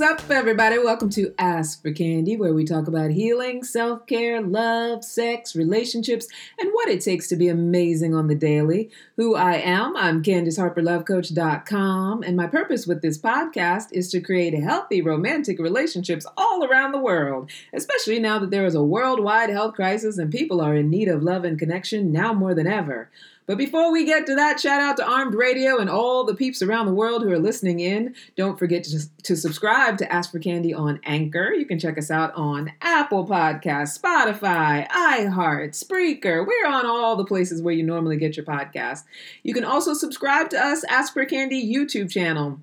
What's up, everybody? Welcome to Ask for Candy, where we talk about healing, self care, love, sex, relationships, and what it takes to be amazing on the daily. Who I am, I'm CandiceHarperLoveCoach.com, and my purpose with this podcast is to create healthy romantic relationships all around the world, especially now that there is a worldwide health crisis and people are in need of love and connection now more than ever. But before we get to that, shout out to Armed Radio and all the peeps around the world who are listening in. Don't forget to, to subscribe to Ask for Candy on Anchor. You can check us out on Apple Podcasts, Spotify, iHeart, Spreaker. We're on all the places where you normally get your podcast. You can also subscribe to us, Ask for Candy YouTube channel.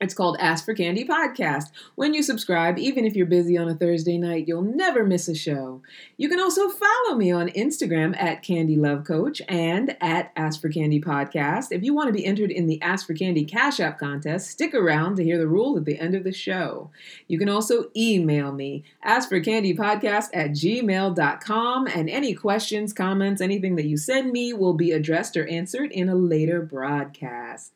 It's called Ask for Candy Podcast. When you subscribe, even if you're busy on a Thursday night, you'll never miss a show. You can also follow me on Instagram at Candy Love Coach and at Ask for Candy Podcast. If you want to be entered in the Ask for Candy Cash App contest, stick around to hear the rules at the end of the show. You can also email me, Ask for Candy Podcast at gmail.com, and any questions, comments, anything that you send me will be addressed or answered in a later broadcast.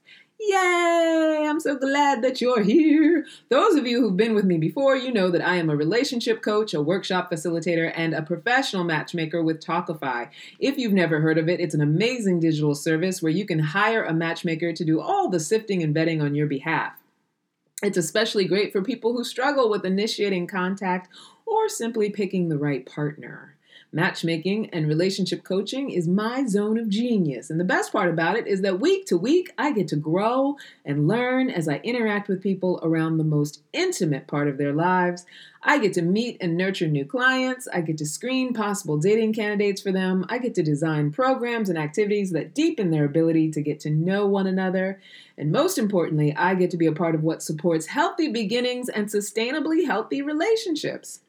Yay! I'm so glad that you're here. Those of you who've been with me before, you know that I am a relationship coach, a workshop facilitator, and a professional matchmaker with Tawkify. If you've never heard of it, it's an amazing digital service where you can hire a matchmaker to do all the sifting and vetting on your behalf. It's especially great for people who struggle with initiating contact or simply picking the right partner. Matchmaking and relationship coaching is my zone of genius. And the best part about it is that week to week, I get to grow and learn as I interact with people around the most intimate part of their lives. I get to meet and nurture new clients. I get to screen possible dating candidates for them. I get to design programs and activities that deepen their ability to get to know one another. And most importantly, I get to be a part of what supports healthy beginnings and sustainably healthy relationships.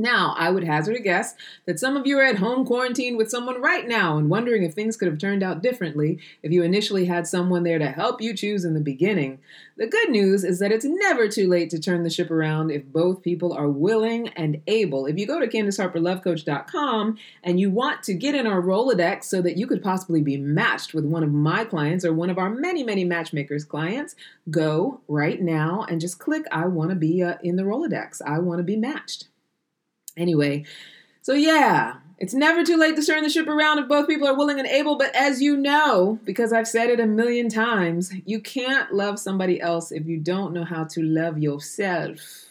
Now, I would hazard a guess that some of you are at home quarantined with someone right now and wondering if things could have turned out differently if you initially had someone there to help you choose in the beginning. The good news is that it's never too late to turn the ship around if both people are willing and able. If you go to CandiceHarperLoveCoach.com and you want to get in our Rolodex so that you could possibly be matched with one of my clients or one of our many, many matchmakers clients, go right now and just click I want to be uh, in the Rolodex. I want to be matched. Anyway, so yeah, it's never too late to turn the ship around if both people are willing and able. But as you know, because I've said it a million times, you can't love somebody else if you don't know how to love yourself.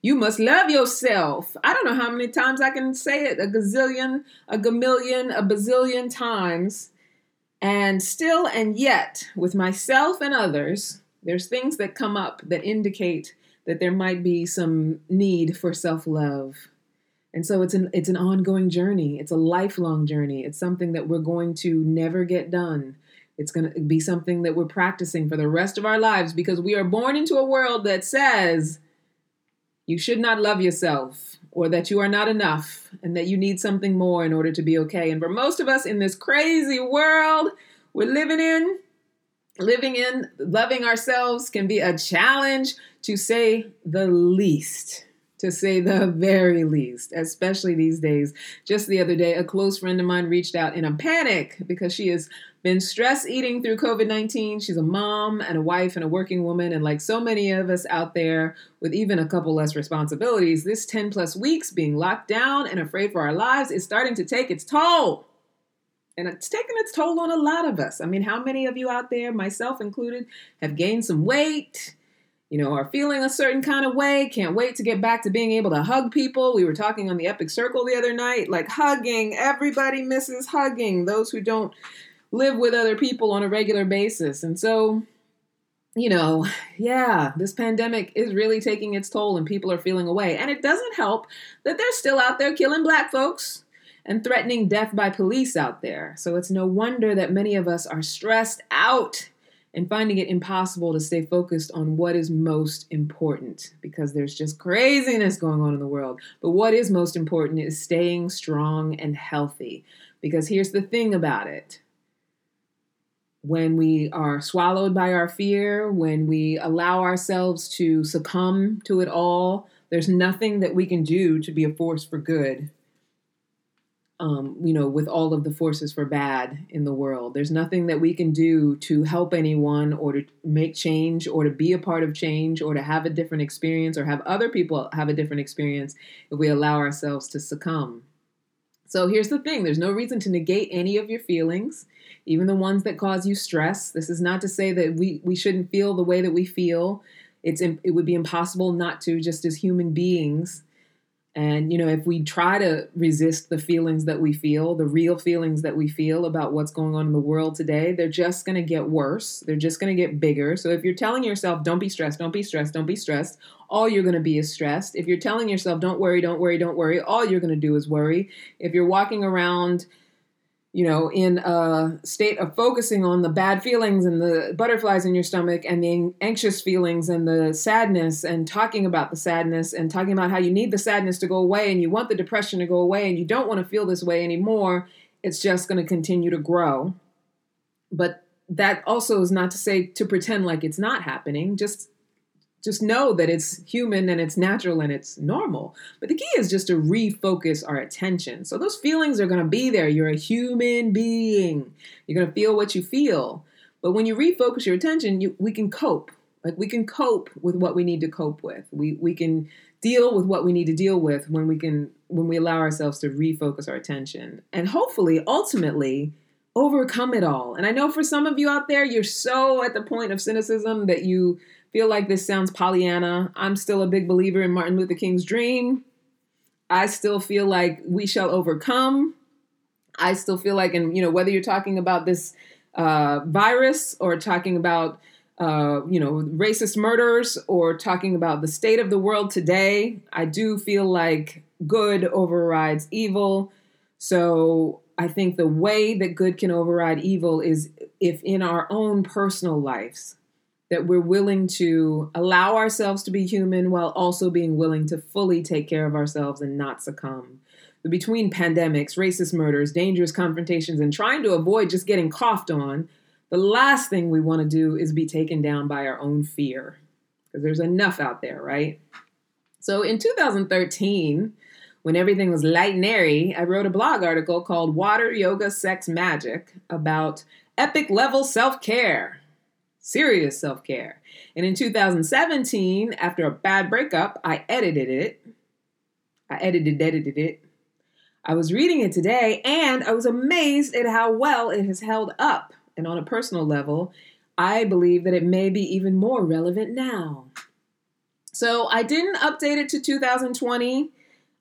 You must love yourself. I don't know how many times I can say it a gazillion, a gamillion, a bazillion times. And still and yet, with myself and others, there's things that come up that indicate that there might be some need for self love and so it's an it's an ongoing journey. It's a lifelong journey. It's something that we're going to never get done. It's going to be something that we're practicing for the rest of our lives because we are born into a world that says you should not love yourself or that you are not enough and that you need something more in order to be okay. And for most of us in this crazy world we're living in, living in, loving ourselves can be a challenge to say the least to say the very least, especially these days. Just the other day, a close friend of mine reached out in a panic because she has been stress eating through COVID 19. She's a mom and a wife and a working woman. And like so many of us out there with even a couple less responsibilities, this 10 plus weeks being locked down and afraid for our lives is starting to take its toll. And it's taken its toll on a lot of us. I mean, how many of you out there, myself included, have gained some weight? You know, are feeling a certain kind of way, can't wait to get back to being able to hug people. We were talking on the Epic Circle the other night, like hugging. Everybody misses hugging, those who don't live with other people on a regular basis. And so, you know, yeah, this pandemic is really taking its toll and people are feeling away. And it doesn't help that they're still out there killing black folks and threatening death by police out there. So it's no wonder that many of us are stressed out and finding it impossible to stay focused on what is most important because there's just craziness going on in the world. But what is most important is staying strong and healthy. Because here's the thing about it when we are swallowed by our fear, when we allow ourselves to succumb to it all, there's nothing that we can do to be a force for good. Um, you know, with all of the forces for bad in the world. There's nothing that we can do to help anyone or to make change or to be a part of change or to have a different experience or have other people have a different experience if we allow ourselves to succumb. So here's the thing there's no reason to negate any of your feelings, even the ones that cause you stress. This is not to say that we, we shouldn't feel the way that we feel. It's, it would be impossible not to, just as human beings. And, you know, if we try to resist the feelings that we feel, the real feelings that we feel about what's going on in the world today, they're just going to get worse. They're just going to get bigger. So if you're telling yourself, don't be stressed, don't be stressed, don't be stressed, all you're going to be is stressed. If you're telling yourself, don't worry, don't worry, don't worry, all you're going to do is worry. If you're walking around, you know, in a state of focusing on the bad feelings and the butterflies in your stomach and the anxious feelings and the sadness and talking about the sadness and talking about how you need the sadness to go away and you want the depression to go away and you don't want to feel this way anymore, it's just going to continue to grow. But that also is not to say to pretend like it's not happening. Just just know that it's human and it's natural and it's normal. But the key is just to refocus our attention. So those feelings are going to be there. You're a human being. You're going to feel what you feel. But when you refocus your attention, you, we can cope. Like we can cope with what we need to cope with. We we can deal with what we need to deal with when we can when we allow ourselves to refocus our attention. And hopefully, ultimately, overcome it all. And I know for some of you out there, you're so at the point of cynicism that you feel like this sounds Pollyanna. I'm still a big believer in Martin Luther King's dream. I still feel like we shall overcome. I still feel like, and you know, whether you're talking about this uh, virus or talking about, uh, you know, racist murders or talking about the state of the world today, I do feel like good overrides evil. So I think the way that good can override evil is if in our own personal lives, that we're willing to allow ourselves to be human while also being willing to fully take care of ourselves and not succumb. Between pandemics, racist murders, dangerous confrontations, and trying to avoid just getting coughed on, the last thing we want to do is be taken down by our own fear. Because there's enough out there, right? So in 2013, when everything was light and airy, I wrote a blog article called Water, Yoga, Sex, Magic about epic level self care serious self care. And in 2017, after a bad breakup, I edited it. I edited, edited it. I was reading it today and I was amazed at how well it has held up. And on a personal level, I believe that it may be even more relevant now. So I didn't update it to 2020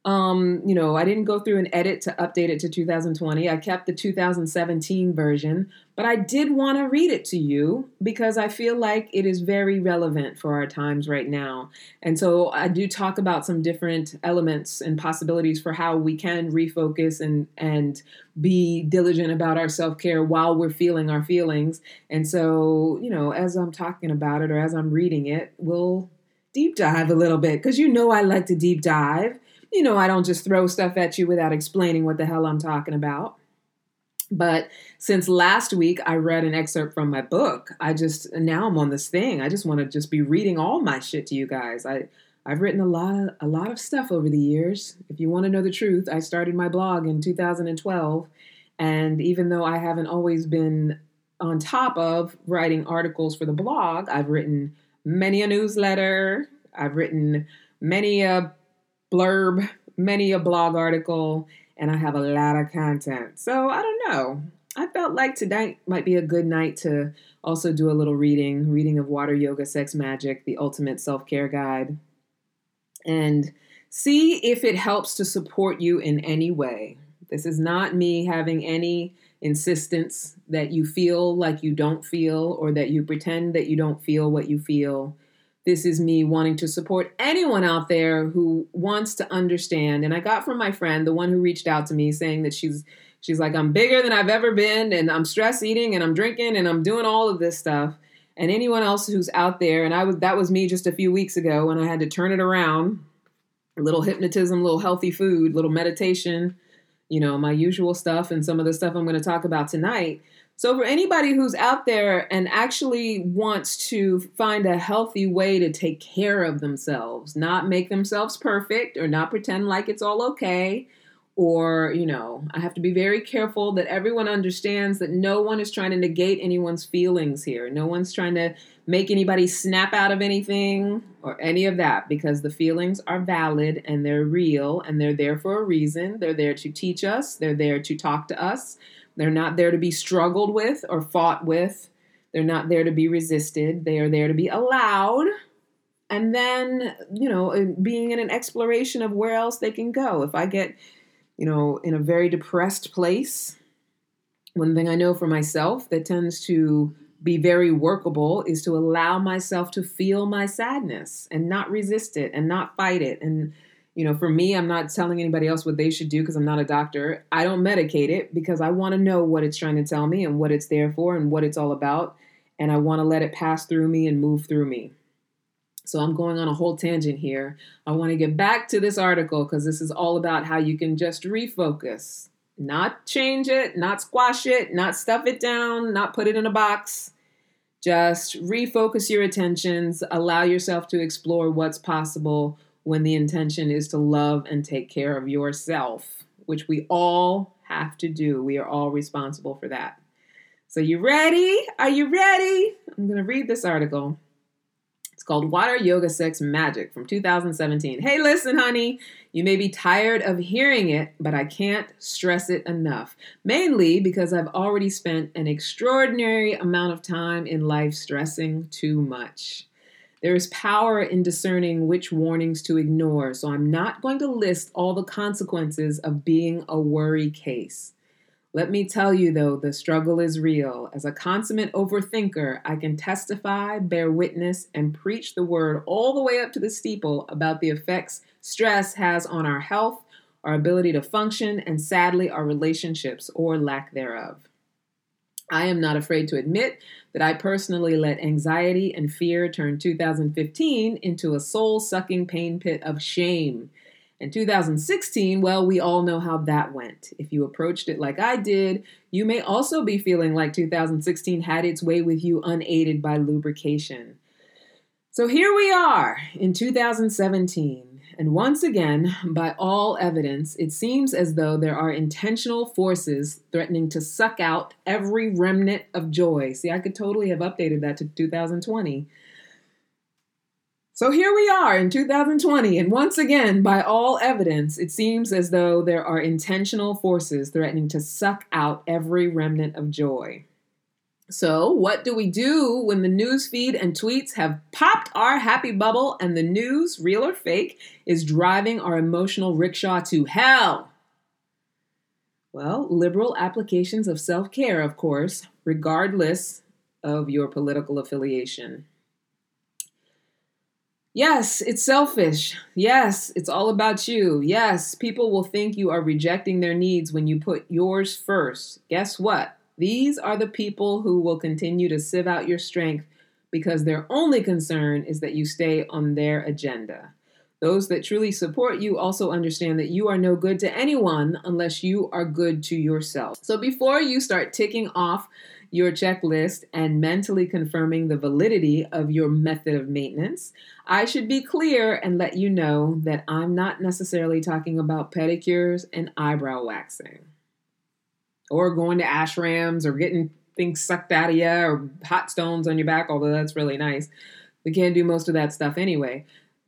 um, you know, I didn't go through and edit to update it to 2020. I kept the 2017 version, but I did want to read it to you because I feel like it is very relevant for our times right now. And so I do talk about some different elements and possibilities for how we can refocus and and be diligent about our self-care while we're feeling our feelings. And so, you know, as I'm talking about it or as I'm reading it, we'll deep dive a little bit because you know I like to deep dive you know, I don't just throw stuff at you without explaining what the hell I'm talking about. But since last week I read an excerpt from my book, I just now I'm on this thing. I just want to just be reading all my shit to you guys. I I've written a lot of a lot of stuff over the years. If you want to know the truth, I started my blog in 2012, and even though I haven't always been on top of writing articles for the blog, I've written many a newsletter. I've written many a blurb, many a blog article, and I have a lot of content. So I don't know. I felt like tonight might be a good night to also do a little reading reading of Water Yoga Sex Magic, the ultimate self care guide, and see if it helps to support you in any way. This is not me having any insistence that you feel like you don't feel or that you pretend that you don't feel what you feel. This is me wanting to support anyone out there who wants to understand. And I got from my friend, the one who reached out to me saying that she's she's like I'm bigger than I've ever been and I'm stress eating and I'm drinking and I'm doing all of this stuff. And anyone else who's out there and I was that was me just a few weeks ago when I had to turn it around. A little hypnotism, a little healthy food, little meditation, you know, my usual stuff and some of the stuff I'm going to talk about tonight. So, for anybody who's out there and actually wants to find a healthy way to take care of themselves, not make themselves perfect or not pretend like it's all okay, or, you know, I have to be very careful that everyone understands that no one is trying to negate anyone's feelings here. No one's trying to make anybody snap out of anything or any of that because the feelings are valid and they're real and they're there for a reason. They're there to teach us, they're there to talk to us. They're not there to be struggled with or fought with. They're not there to be resisted. They are there to be allowed. And then, you know, being in an exploration of where else they can go. If I get, you know, in a very depressed place, one thing I know for myself that tends to be very workable is to allow myself to feel my sadness and not resist it and not fight it. And, you know, for me, I'm not telling anybody else what they should do because I'm not a doctor. I don't medicate it because I want to know what it's trying to tell me and what it's there for and what it's all about. And I want to let it pass through me and move through me. So I'm going on a whole tangent here. I want to get back to this article because this is all about how you can just refocus, not change it, not squash it, not stuff it down, not put it in a box just refocus your attentions, allow yourself to explore what's possible when the intention is to love and take care of yourself, which we all have to do. We are all responsible for that. So, you ready? Are you ready? I'm going to read this article. It's called Water Yoga Sex Magic from 2017. Hey, listen, honey, you may be tired of hearing it, but I can't stress it enough. Mainly because I've already spent an extraordinary amount of time in life stressing too much. There is power in discerning which warnings to ignore, so I'm not going to list all the consequences of being a worry case. Let me tell you, though, the struggle is real. As a consummate overthinker, I can testify, bear witness, and preach the word all the way up to the steeple about the effects stress has on our health, our ability to function, and sadly, our relationships or lack thereof. I am not afraid to admit that I personally let anxiety and fear turn 2015 into a soul sucking pain pit of shame in 2016, well, we all know how that went. If you approached it like I did, you may also be feeling like 2016 had its way with you unaided by lubrication. So here we are in 2017, and once again, by all evidence, it seems as though there are intentional forces threatening to suck out every remnant of joy. See, I could totally have updated that to 2020 so here we are in 2020, and once again, by all evidence, it seems as though there are intentional forces threatening to suck out every remnant of joy. So, what do we do when the news feed and tweets have popped our happy bubble and the news, real or fake, is driving our emotional rickshaw to hell? Well, liberal applications of self care, of course, regardless of your political affiliation. Yes, it's selfish. Yes, it's all about you. Yes, people will think you are rejecting their needs when you put yours first. Guess what? These are the people who will continue to sieve out your strength because their only concern is that you stay on their agenda. Those that truly support you also understand that you are no good to anyone unless you are good to yourself. So before you start ticking off your checklist and mentally confirming the validity of your method of maintenance, I should be clear and let you know that I'm not necessarily talking about pedicures and eyebrow waxing or going to ashrams or getting things sucked out of you or hot stones on your back, although that's really nice. We can't do most of that stuff anyway.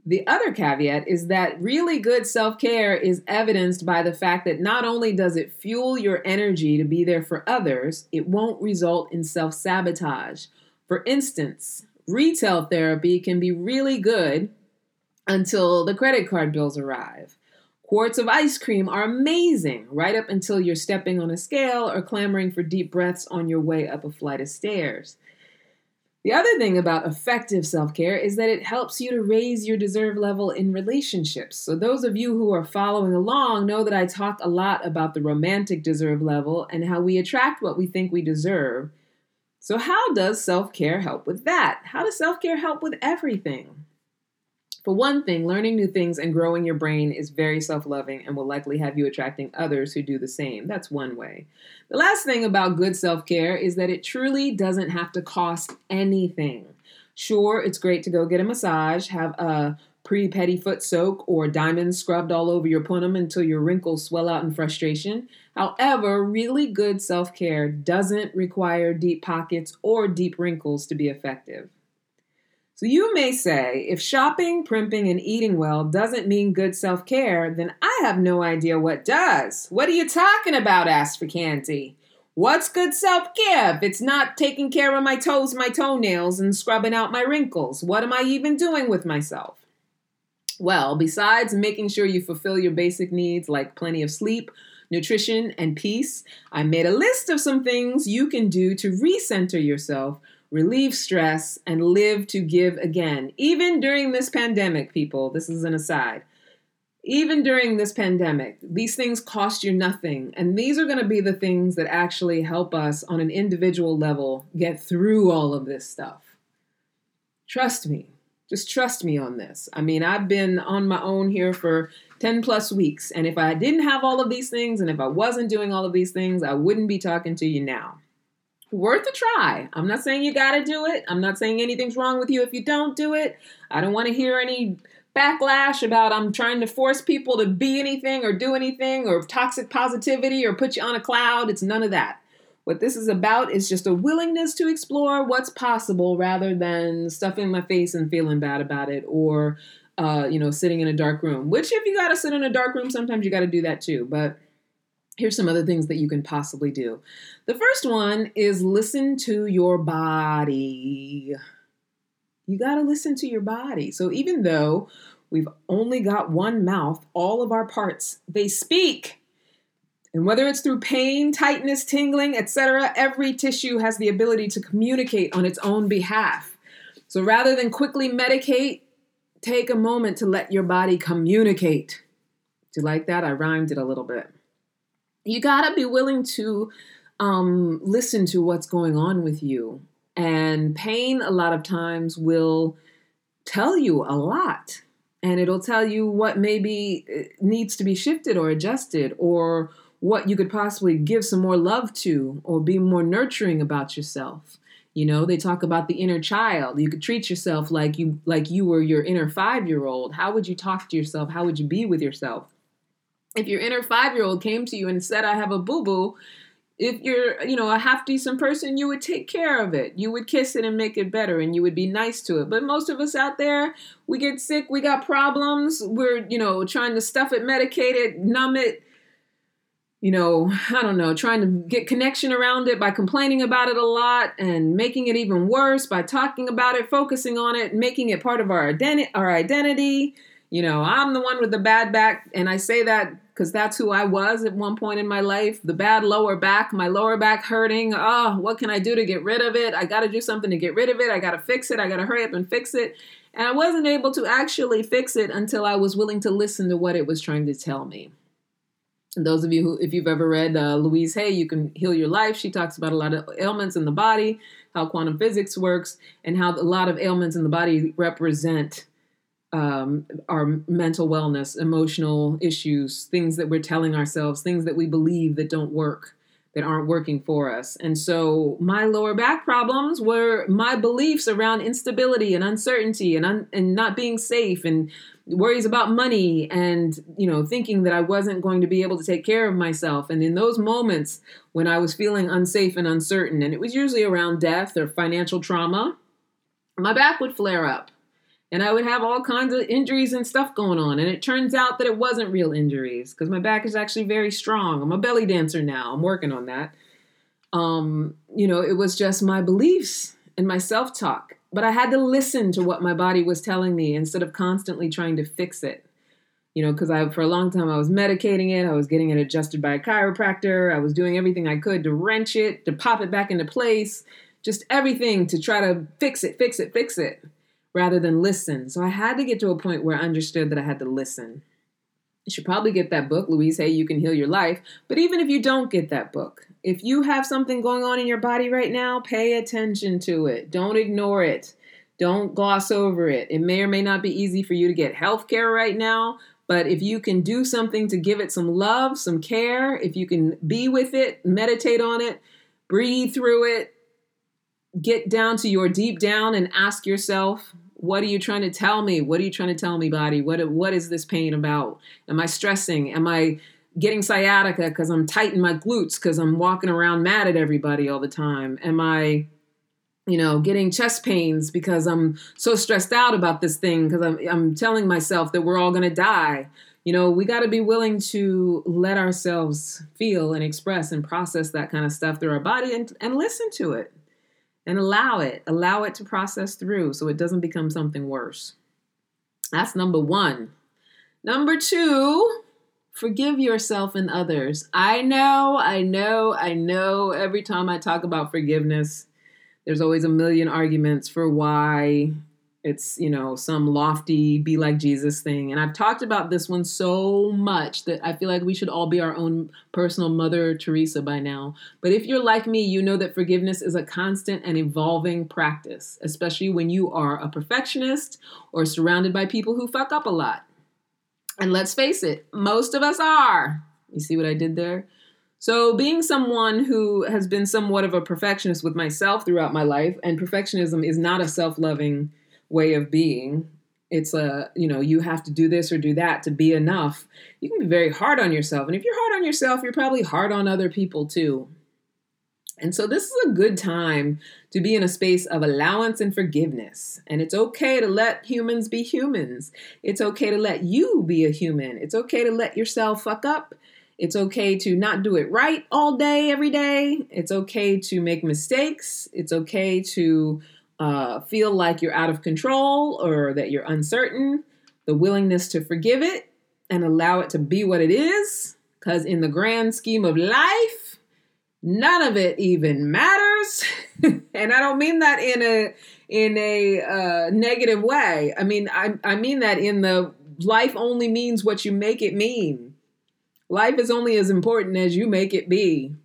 The other caveat is that really good self care is evidenced by the fact that not only does it fuel your energy to be there for others, it won't result in self sabotage. For instance, retail therapy can be really good until the credit card bills arrive. Quarts of ice cream are amazing right up until you're stepping on a scale or clamoring for deep breaths on your way up a flight of stairs. The other thing about effective self care is that it helps you to raise your deserve level in relationships. So, those of you who are following along know that I talk a lot about the romantic deserve level and how we attract what we think we deserve. So, how does self care help with that? How does self care help with everything? For one thing, learning new things and growing your brain is very self loving and will likely have you attracting others who do the same. That's one way. The last thing about good self care is that it truly doesn't have to cost anything. Sure, it's great to go get a massage, have a pre petty foot soak or diamonds scrubbed all over your punum until your wrinkles swell out in frustration. However, really good self care doesn't require deep pockets or deep wrinkles to be effective. So you may say, if shopping, primping, and eating well doesn't mean good self care, then I have no idea what does. What are you talking about, Ask for Candy? What's good self care if it's not taking care of my toes, my toenails, and scrubbing out my wrinkles? What am I even doing with myself? Well, besides making sure you fulfill your basic needs like plenty of sleep, nutrition, and peace, I made a list of some things you can do to recenter yourself, relieve stress, and live to give again. Even during this pandemic, people, this is an aside even during this pandemic, these things cost you nothing. And these are going to be the things that actually help us on an individual level get through all of this stuff. Trust me. Just trust me on this. I mean, I've been on my own here for 10 plus weeks. And if I didn't have all of these things and if I wasn't doing all of these things, I wouldn't be talking to you now. Worth a try. I'm not saying you got to do it. I'm not saying anything's wrong with you if you don't do it. I don't want to hear any backlash about I'm trying to force people to be anything or do anything or toxic positivity or put you on a cloud. It's none of that. What this is about is just a willingness to explore what's possible rather than stuffing my face and feeling bad about it or, uh, you know, sitting in a dark room. Which, if you got to sit in a dark room, sometimes you got to do that too. But here's some other things that you can possibly do. The first one is listen to your body. You got to listen to your body. So even though we've only got one mouth, all of our parts, they speak. And whether it's through pain, tightness, tingling, etc., every tissue has the ability to communicate on its own behalf. So rather than quickly medicate, take a moment to let your body communicate. Do you like that? I rhymed it a little bit. You got to be willing to um, listen to what's going on with you. And pain, a lot of times, will tell you a lot. And it'll tell you what maybe uh, needs to be shifted or adjusted, or what you could possibly give some more love to, or be more nurturing about yourself. You know, they talk about the inner child. You could treat yourself like you like you were your inner 5-year-old. How would you talk to yourself? How would you be with yourself? If your inner 5-year-old came to you and said, "I have a boo-boo," if you're you know a half decent person you would take care of it. You would kiss it and make it better and you would be nice to it. But most of us out there we get sick we got problems we're you know trying to stuff it medicate it numb it you know i don't know trying to get connection around it by complaining about it a lot and making it even worse by talking about it focusing on it making it part of our identity our identity you know i'm the one with the bad back and i say that because that's who I was at one point in my life. The bad lower back, my lower back hurting. Oh, what can I do to get rid of it? I got to do something to get rid of it. I got to fix it. I got to hurry up and fix it. And I wasn't able to actually fix it until I was willing to listen to what it was trying to tell me. And those of you who, if you've ever read uh, Louise Hay, You Can Heal Your Life, she talks about a lot of ailments in the body, how quantum physics works, and how a lot of ailments in the body represent um, our mental wellness, emotional issues, things that we're telling ourselves, things that we believe that don't work, that aren't working for us. And so my lower back problems were my beliefs around instability and uncertainty and un- and not being safe and worries about money and you know thinking that I wasn't going to be able to take care of myself and in those moments when I was feeling unsafe and uncertain and it was usually around death or financial trauma my back would flare up and I would have all kinds of injuries and stuff going on. And it turns out that it wasn't real injuries because my back is actually very strong. I'm a belly dancer now. I'm working on that. Um, you know, it was just my beliefs and my self talk. But I had to listen to what my body was telling me instead of constantly trying to fix it. You know, because I for a long time I was medicating it, I was getting it adjusted by a chiropractor, I was doing everything I could to wrench it, to pop it back into place, just everything to try to fix it, fix it, fix it rather than listen. So I had to get to a point where I understood that I had to listen. You should probably get that book, Louise Hay, You Can Heal Your Life. But even if you don't get that book, if you have something going on in your body right now, pay attention to it. Don't ignore it. Don't gloss over it. It may or may not be easy for you to get health care right now, but if you can do something to give it some love, some care, if you can be with it, meditate on it, breathe through it, get down to your deep down and ask yourself, what are you trying to tell me? What are you trying to tell me, body? What what is this pain about? Am I stressing? Am I getting sciatica because I'm tightening my glutes because I'm walking around mad at everybody all the time? Am I you know, getting chest pains because I'm so stressed out about this thing because I'm, I'm telling myself that we're all going to die. You know, we got to be willing to let ourselves feel and express and process that kind of stuff through our body and, and listen to it and allow it, allow it to process through so it doesn't become something worse. That's number one. Number two, forgive yourself and others. I know, I know, I know every time I talk about forgiveness, there's always a million arguments for why it's you know some lofty be like jesus thing. And i've talked about this one so much that i feel like we should all be our own personal mother teresa by now. But if you're like me you know that forgiveness is a constant and evolving practice especially when you are a perfectionist or surrounded by people who fuck up a lot. And let's face it most of us are. You see what i did there? So, being someone who has been somewhat of a perfectionist with myself throughout my life, and perfectionism is not a self loving way of being. It's a, you know, you have to do this or do that to be enough. You can be very hard on yourself. And if you're hard on yourself, you're probably hard on other people too. And so, this is a good time to be in a space of allowance and forgiveness. And it's okay to let humans be humans. It's okay to let you be a human. It's okay to let yourself fuck up. It's okay to not do it right all day, every day. It's okay to make mistakes. It's okay to uh, feel like you're out of control or that you're uncertain. The willingness to forgive it and allow it to be what it is. Because in the grand scheme of life, none of it even matters. and I don't mean that in a in a uh, negative way. I mean I I mean that in the life only means what you make it mean. Life is only as important as you make it be.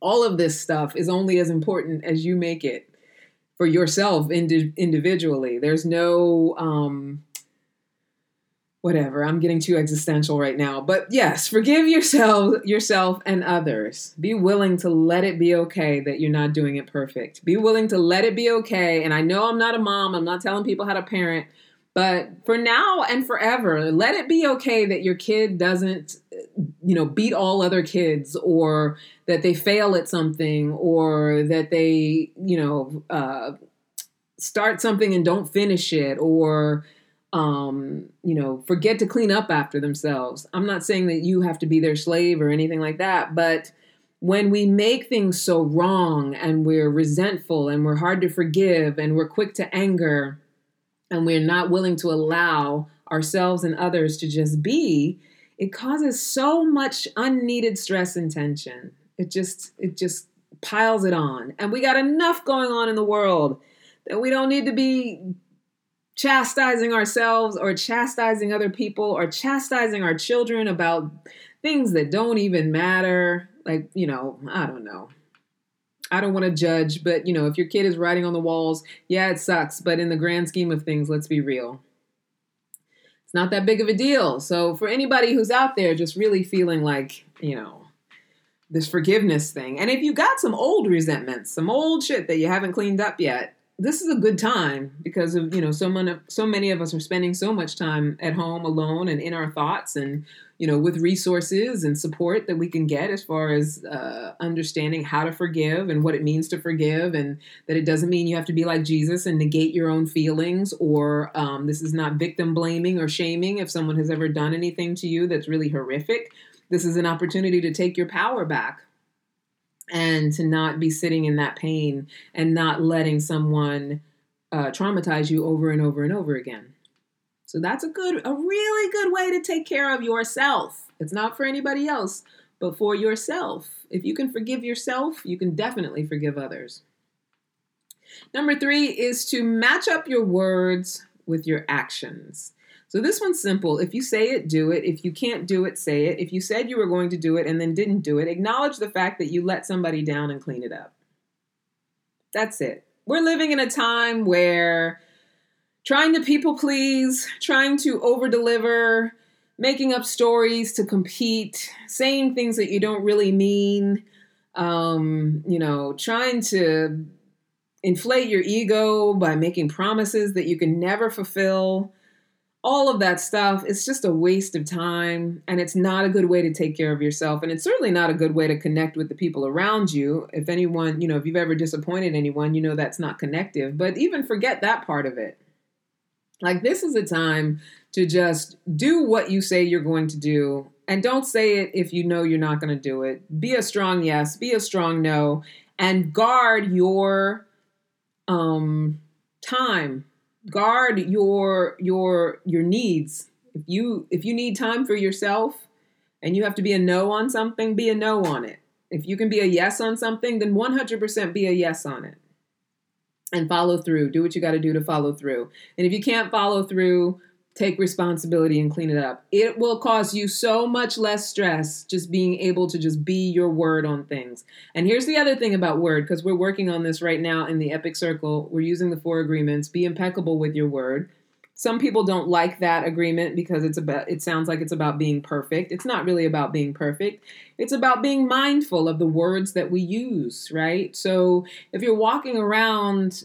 All of this stuff is only as important as you make it for yourself indi- individually. There's no um whatever. I'm getting too existential right now. But yes, forgive yourself yourself and others. Be willing to let it be okay that you're not doing it perfect. Be willing to let it be okay. And I know I'm not a mom. I'm not telling people how to parent, but for now and forever, let it be okay that your kid doesn't, you know, beat all other kids or that they fail at something or that they, you know, uh, start something and don't finish it or, um, you know, forget to clean up after themselves. I'm not saying that you have to be their slave or anything like that, but when we make things so wrong and we're resentful and we're hard to forgive and we're quick to anger, and we're not willing to allow ourselves and others to just be, it causes so much unneeded stress and tension. It just it just piles it on. And we got enough going on in the world that we don't need to be chastising ourselves or chastising other people or chastising our children about things that don't even matter. Like, you know, I don't know. I don't want to judge, but you know, if your kid is writing on the walls, yeah, it sucks. But in the grand scheme of things, let's be real. Not that big of a deal. So for anybody who's out there just really feeling like, you know, this forgiveness thing, and if you got some old resentments, some old shit that you haven't cleaned up yet, this is a good time because of you know so many so many of us are spending so much time at home alone and in our thoughts and you know with resources and support that we can get as far as uh, understanding how to forgive and what it means to forgive and that it doesn't mean you have to be like jesus and negate your own feelings or um, this is not victim blaming or shaming if someone has ever done anything to you that's really horrific. This is an opportunity to take your power back and to not be sitting in that pain and not letting someone uh, traumatize you over and over and over again. So that's a good, a really good way to take care of yourself. It's not for anybody else, but for yourself. If you can forgive yourself, you can definitely forgive others. Number three is to match up your words with your actions. So this one's simple. If you say it, do it. If you can't do it, say it. If you said you were going to do it and then didn't do it, acknowledge the fact that you let somebody down and clean it up. That's it. We're living in a time where trying to people please, trying to over deliver, making up stories to compete, saying things that you don't really mean, um, you know, trying to inflate your ego by making promises that you can never fulfill. All of that stuff, it's just a waste of time and it's not a good way to take care of yourself. And it's certainly not a good way to connect with the people around you. If anyone, you know, if you've ever disappointed anyone, you know that's not connective. But even forget that part of it. Like, this is a time to just do what you say you're going to do. And don't say it if you know you're not going to do it. Be a strong yes, be a strong no, and guard your um, time. Guard your your your needs. If you if you need time for yourself and you have to be a no on something, be a no on it. If you can be a yes on something, then 100% be a yes on it and follow through. Do what you got to do to follow through. And if you can't follow through, take responsibility and clean it up. It will cause you so much less stress just being able to just be your word on things. And here's the other thing about word because we're working on this right now in the Epic Circle. We're using the four agreements. Be impeccable with your word. Some people don't like that agreement because it's about it sounds like it's about being perfect. It's not really about being perfect. It's about being mindful of the words that we use, right? So if you're walking around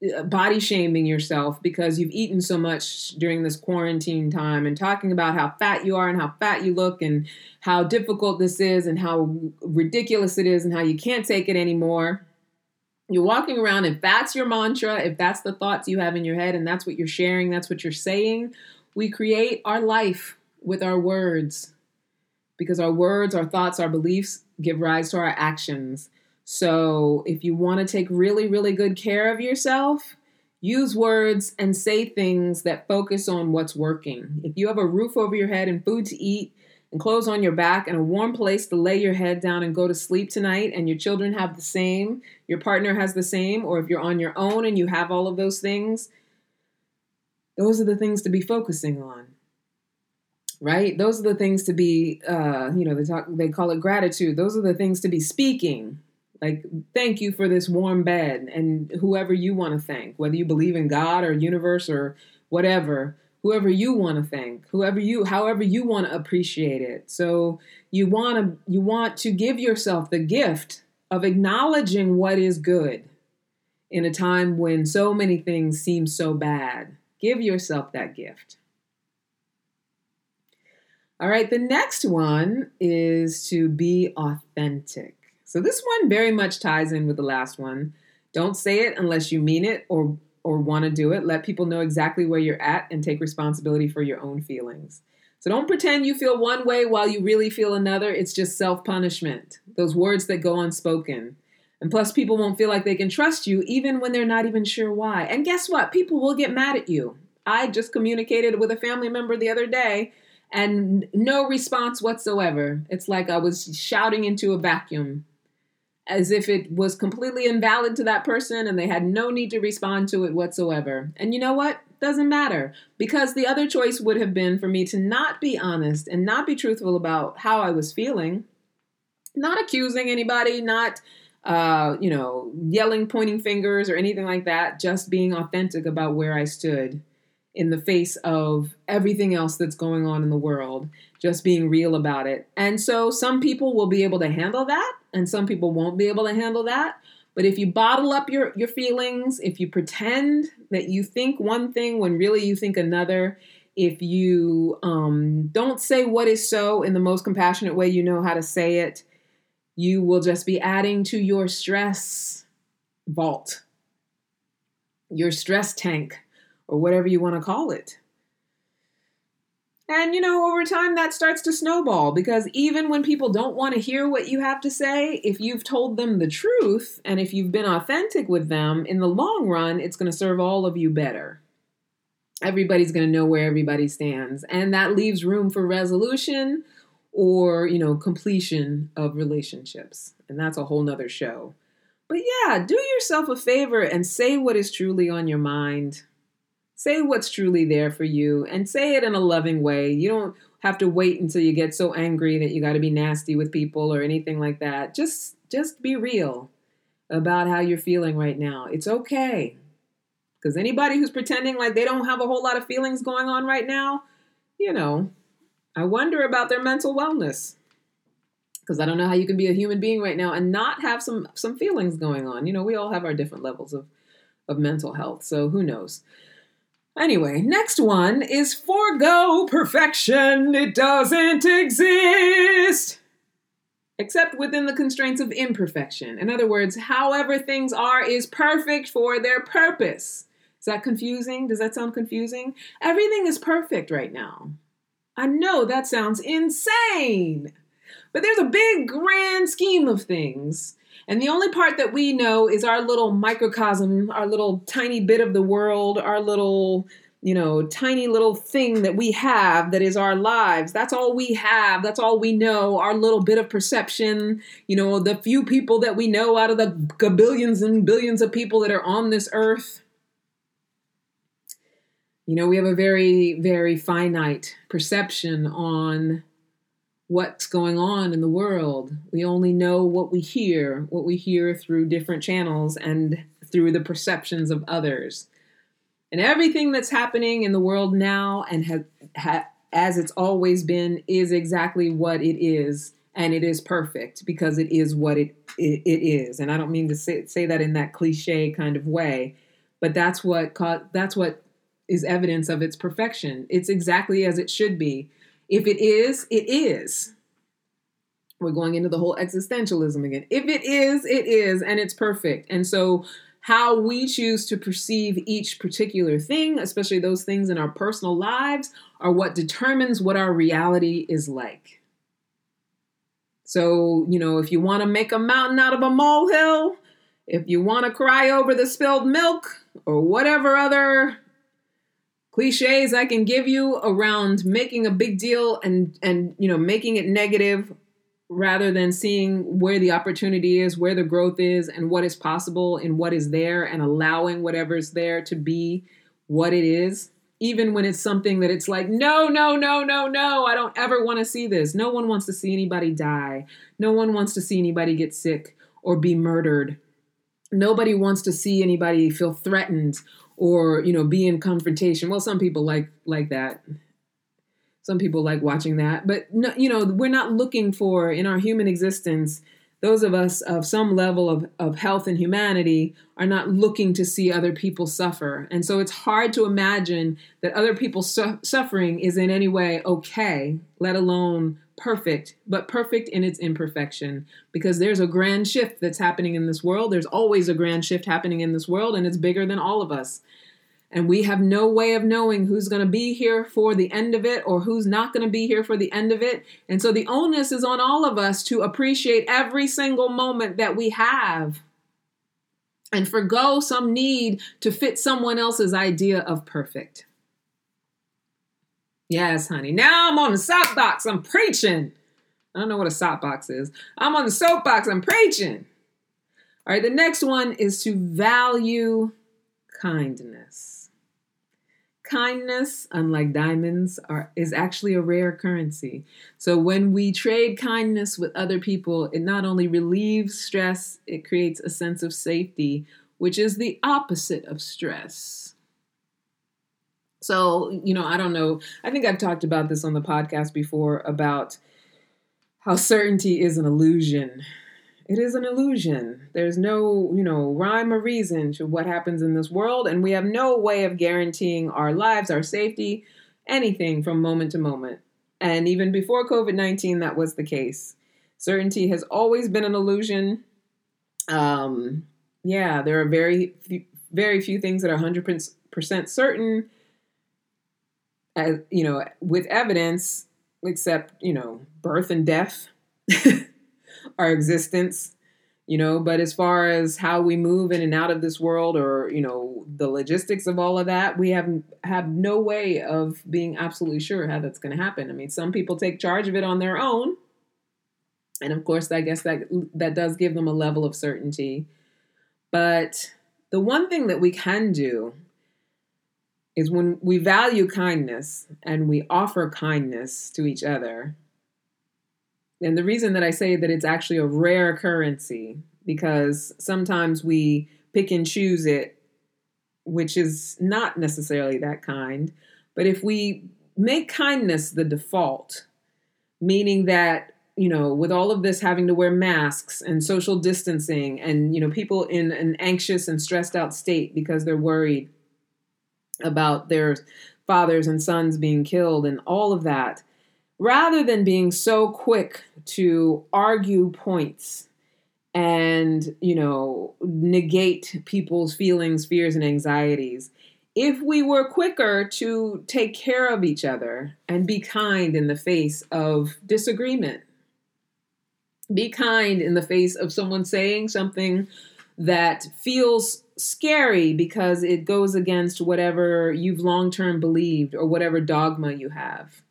Uh, body shaming yourself because you've eaten so much during this quarantine time and talking about how fat you are and how fat you look and how difficult this is and how ridiculous it is and how you can't take it anymore. You're walking around, if that's your mantra, if that's the thoughts you have in your head and that's what you're sharing, that's what you're saying, we create our life with our words because our words, our thoughts, our beliefs give rise to our actions. So if you want to take really, really good care of yourself, use words and say things that focus on what's working. If you have a roof over your head and food to eat, and clothes on your back and a warm place to lay your head down and go to sleep tonight, and your children have the same, your partner has the same, or if you're on your own and you have all of those things, those are the things to be focusing on right? Those are the things to be uh, you know they talk they call it gratitude. Those are the things to be speaking like, thank you for this warm bed, and whoever you want to thank, whether you believe in God or universe or whatever, whoever you want to thank, whoever you, however you want to appreciate it. So you want to you want to give yourself the gift of acknowledging what is good in a time when so many things seem so bad. Give yourself that gift. All right, the next one is to be authentic. So this one very much ties in with the last one. Don't say it unless you mean it or or want to do it. Let people know exactly where you're at and take responsibility for your own feelings. So don't pretend you feel one way while you really feel another. It's just self-punishment. Those words that go unspoken. And plus people won't feel like they can trust you even when they're not even sure why. And guess what? People will get mad at you. I just communicated with a family member the other day and no response whatsoever. It's like I was shouting into a vacuum as if it was completely invalid to that person and they had no need to respond to it whatsoever. And you know what? Doesn't matter because the other choice would have been for me to not be honest and not be truthful about how I was feeling, not accusing anybody, not uh, you know, yelling, pointing fingers or anything like that, just being authentic about where I stood in the face of everything else that's going on in the world, just being real about it. And so some people will be able to handle that and some people won't be able to handle that. But if you bottle up your, your feelings, if you pretend that you think one thing when really you think another, if you um, don't say what is so in the most compassionate way you know how to say it, you will just be adding to your stress vault, your stress tank or whatever you want to call it. And you know, over time that starts to snowball because even when people don't want to hear what you have to say, if you've told them the truth and if you've been authentic with them, in the long run, it's going to serve all of you better. Everybody's going to know where everybody stands, and that leaves room for resolution or, you know, completion of relationships. And that's a whole nother show. But yeah, do yourself a favor and say what is truly on your mind say what's truly there for you and say it in a loving way. You don't have to wait until you get so angry that you got to be nasty with people or anything like that. Just just be real about how you're feeling right now. It's okay. Cuz anybody who's pretending like they don't have a whole lot of feelings going on right now, you know, I wonder about their mental wellness. because I don't know how you can be a human being right now and not have some some feelings going on. You know, we all have our different levels of of mental health, so who knows. Anyway, next one is forego perfection. It doesn't exist. Except within the constraints of imperfection. In other words, however things are is perfect for their purpose. Is that confusing? Does that sound confusing? Everything is perfect right now. I know that sounds insane. But there's a big grand scheme of things. And the only part that we know is our little microcosm, our little tiny bit of the world, our little, you know, tiny little thing that we have that is our lives. That's all we have. That's all we know. Our little bit of perception, you know, the few people that we know out of the billions and billions of people that are on this earth. You know, we have a very, very finite perception on what's going on in the world. We only know what we hear, what we hear through different channels and through the perceptions of others. And everything that's happening in the world now and ha- ha- as it's always been is exactly what it is and it is perfect because it is what it it, it is and i don't mean to say, say that in that cliche kind of way but that's what that's what is evidence of its perfection it's exactly as it should be if it is, it is. We're going into the whole existentialism again. If it is, it is, and it's perfect. And so, how we choose to perceive each particular thing, especially those things in our personal lives, are what determines what our reality is like. So, you know, if you want to make a mountain out of a molehill, if you want to cry over the spilled milk, or whatever other cliches I can give you around making a big deal and and you know making it negative rather than seeing where the opportunity is, where the growth is and what is possible and what is there and allowing whatever's there to be what it is even when it's something that it's like no no no no no I don't ever want to see this. No one wants to see anybody die. No one wants to see anybody get sick or be murdered. Nobody wants to see anybody feel threatened or you know be in confrontation. Well some people like like that. Some people like watching that. But no, you know we're not looking for in our human existence those of us of some level of, of health and humanity are not looking to see other people suffer. And so it's hard to imagine that other people's su- suffering is in any way okay let alone perfect, but perfect in its imperfection because there's a grand shift that's happening in this world. There's always a grand shift happening in this world, and it's bigger than all of us. And we have no way of knowing who's going to be here for the end of it or who's not going to be here for the end of it. And so the onus is on all of us to appreciate every single moment that we have and forego some need to fit someone else's idea of perfect. Yes, honey. Now I'm on the soapbox. I'm preaching. I don't know what a soapbox is. I'm on the soapbox. I'm preaching. All right, the next one is to value kindness. Kindness, unlike diamonds, are, is actually a rare currency. So when we trade kindness with other people, it not only relieves stress, it creates a sense of safety, which is the opposite of stress. So, you know, I don't know. I think I've talked about this on the podcast before about how certainty is an illusion. It is an illusion. There's no, you know, rhyme or reason to what happens in this world, and we have no way of guaranteeing our lives, our safety, anything from moment to moment. And even before COVID 19, that was the case. Certainty has always been an illusion. Um, yeah, there are very, very few things that are 100% certain as you know, with evidence, except you know, birth and death, our existence, you know. But as far as how we move in and out of this world, or you know, the logistics of all of that, we have have no way of being absolutely sure how that's going to happen. I mean, some people take charge of it on their own, and of course, I guess that that does give them a level of certainty. But the one thing that we can do is when we value kindness and we offer kindness to each other. And the reason that I say that it's actually a rare currency because sometimes we pick and choose it, which is not necessarily that kind. But if we make kindness the default, meaning that you know, with all of this having to wear masks and social distancing and, you know, people in an anxious and stressed out state because they're worried about their fathers and sons being killed and all of that, rather than being so quick to argue points and, you know, negate people's feelings, fears, and anxieties, if we were quicker to take care of each other and be kind in the face of disagreement, be kind in the face of someone saying something that feels scary because it goes against whatever you've long term believed or whatever dogma you have.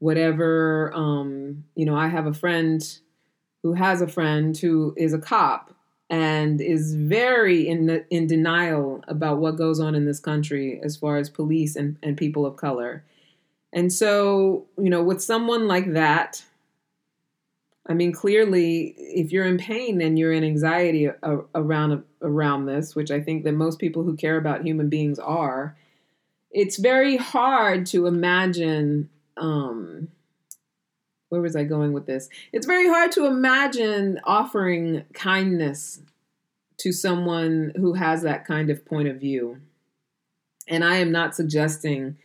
Whatever, um, you know, I have a friend who has a friend who is a cop and is very in in denial about what goes on in this country as far as police and, and people of color. And so, you know, with someone like that, I mean, clearly, if you're in pain and you're in anxiety around around this, which I think that most people who care about human beings are, it's very hard to imagine. Um, where was I going with this? It's very hard to imagine offering kindness to someone who has that kind of point of view. And I am not suggesting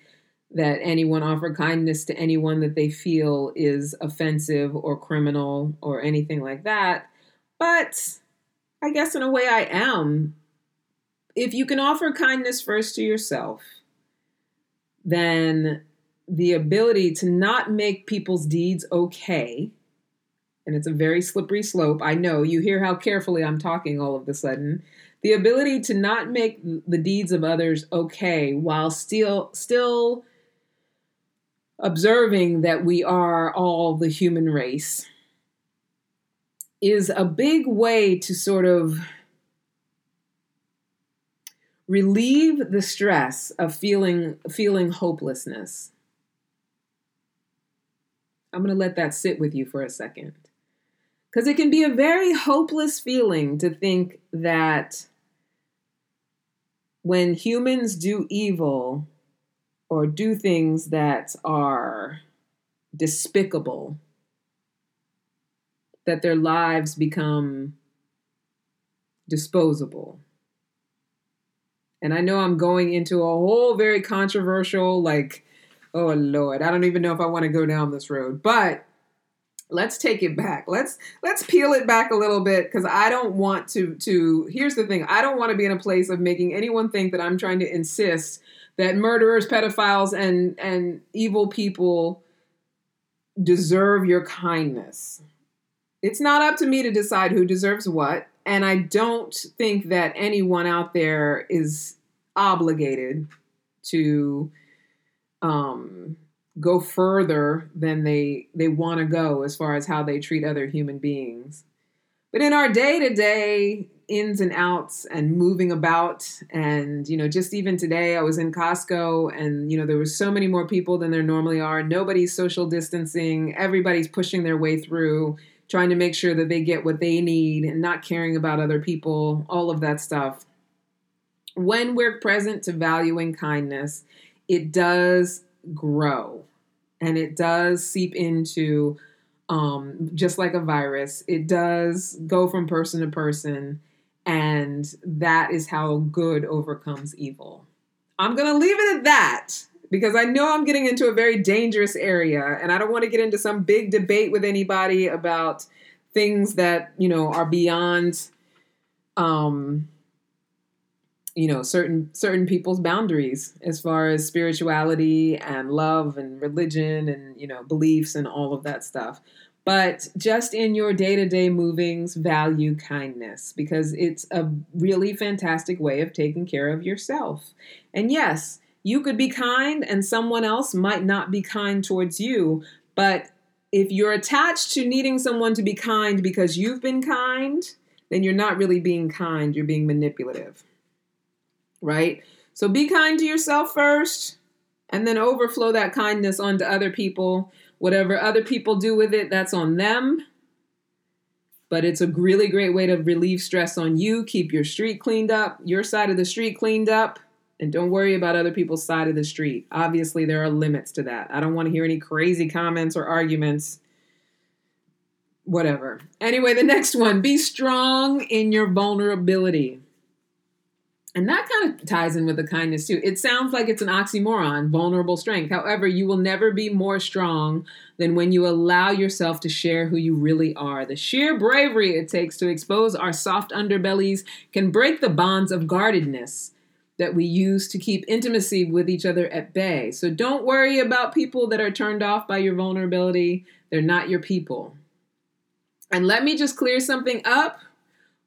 that anyone offer kindness to anyone that they feel is offensive or criminal or anything like that. But I guess in a way I am. If you can offer kindness first to yourself, then the ability to not make people's deeds okay, and it's a very slippery slope. I know you hear how carefully I'm talking all of a sudden. The ability to not make the deeds of others okay while still still observing that we are all the human race is a big way to sort of relieve the stress of feeling feeling hopelessness. I'm going to let that sit with you for a second. Cuz it can be a very hopeless feeling to think that when humans do evil, or do things that are despicable, that their lives become disposable. And I know I'm going into a whole very controversial, like, oh Lord, I don't even know if I want to go down this road, but let's take it back. Let's let's peel it back a little bit because I don't want to to here's the thing. I don't want to be in a place of making anyone think that I'm trying to insist that murderers, pedophiles, and and evil people deserve your kindness. It's not up to me to decide who deserves what, and I don't think that anyone out there is obligated to um, go further than they they want to go as far as how they treat other human beings. But in our day to day ins and outs and moving about. And you know just even today i was in costco and you know there were so many more people than there normally are. Nobody's social distancing. Everybody's pushing their way through trying to make sure that they get what they need and not caring about other people all of that stuff. When we're present to valuing kindness it does grow and it does seep into um, just like a virus, it does go from person to person and that is how good overcomes evil. I'm going to leave it at that because I know I'm getting into a very dangerous area and I don't want to get into some big debate with anybody about things that, you know, are beyond um you know certain certain people's boundaries as far as spirituality and love and religion and you know beliefs and all of that stuff but just in your day to day movings, value kindness because it's a really fantastic way of taking care of yourself. And yes, you could be kind and someone else might not be kind towards you, but if you're attached to needing someone to be kind because you've been kind, then you're not really being kind, you're being manipulative. Right? So be kind to yourself first and then overflow that kindness onto other people Whatever other people do with it, that's on them. But it's a really great way to relieve stress on you. Keep your street cleaned up, your side of the street cleaned up, and don't worry about other people's side of the street. Obviously, there are limits to that. I don't want to hear any crazy comments or arguments whatever. Anyway, the next one be strong in your vulnerability. And that kind of ties in with the kindness too. It sounds like it's an oxymoron, vulnerable strength. However, you will never be more strong than when you allow yourself to share who you really are. The sheer bravery it takes to expose our soft underbellies can break the bonds of guardedness that we use to keep intimacy with each other at bay. So don't worry about people that are turned off by your vulnerability. They're not your people. And let me just clear something up.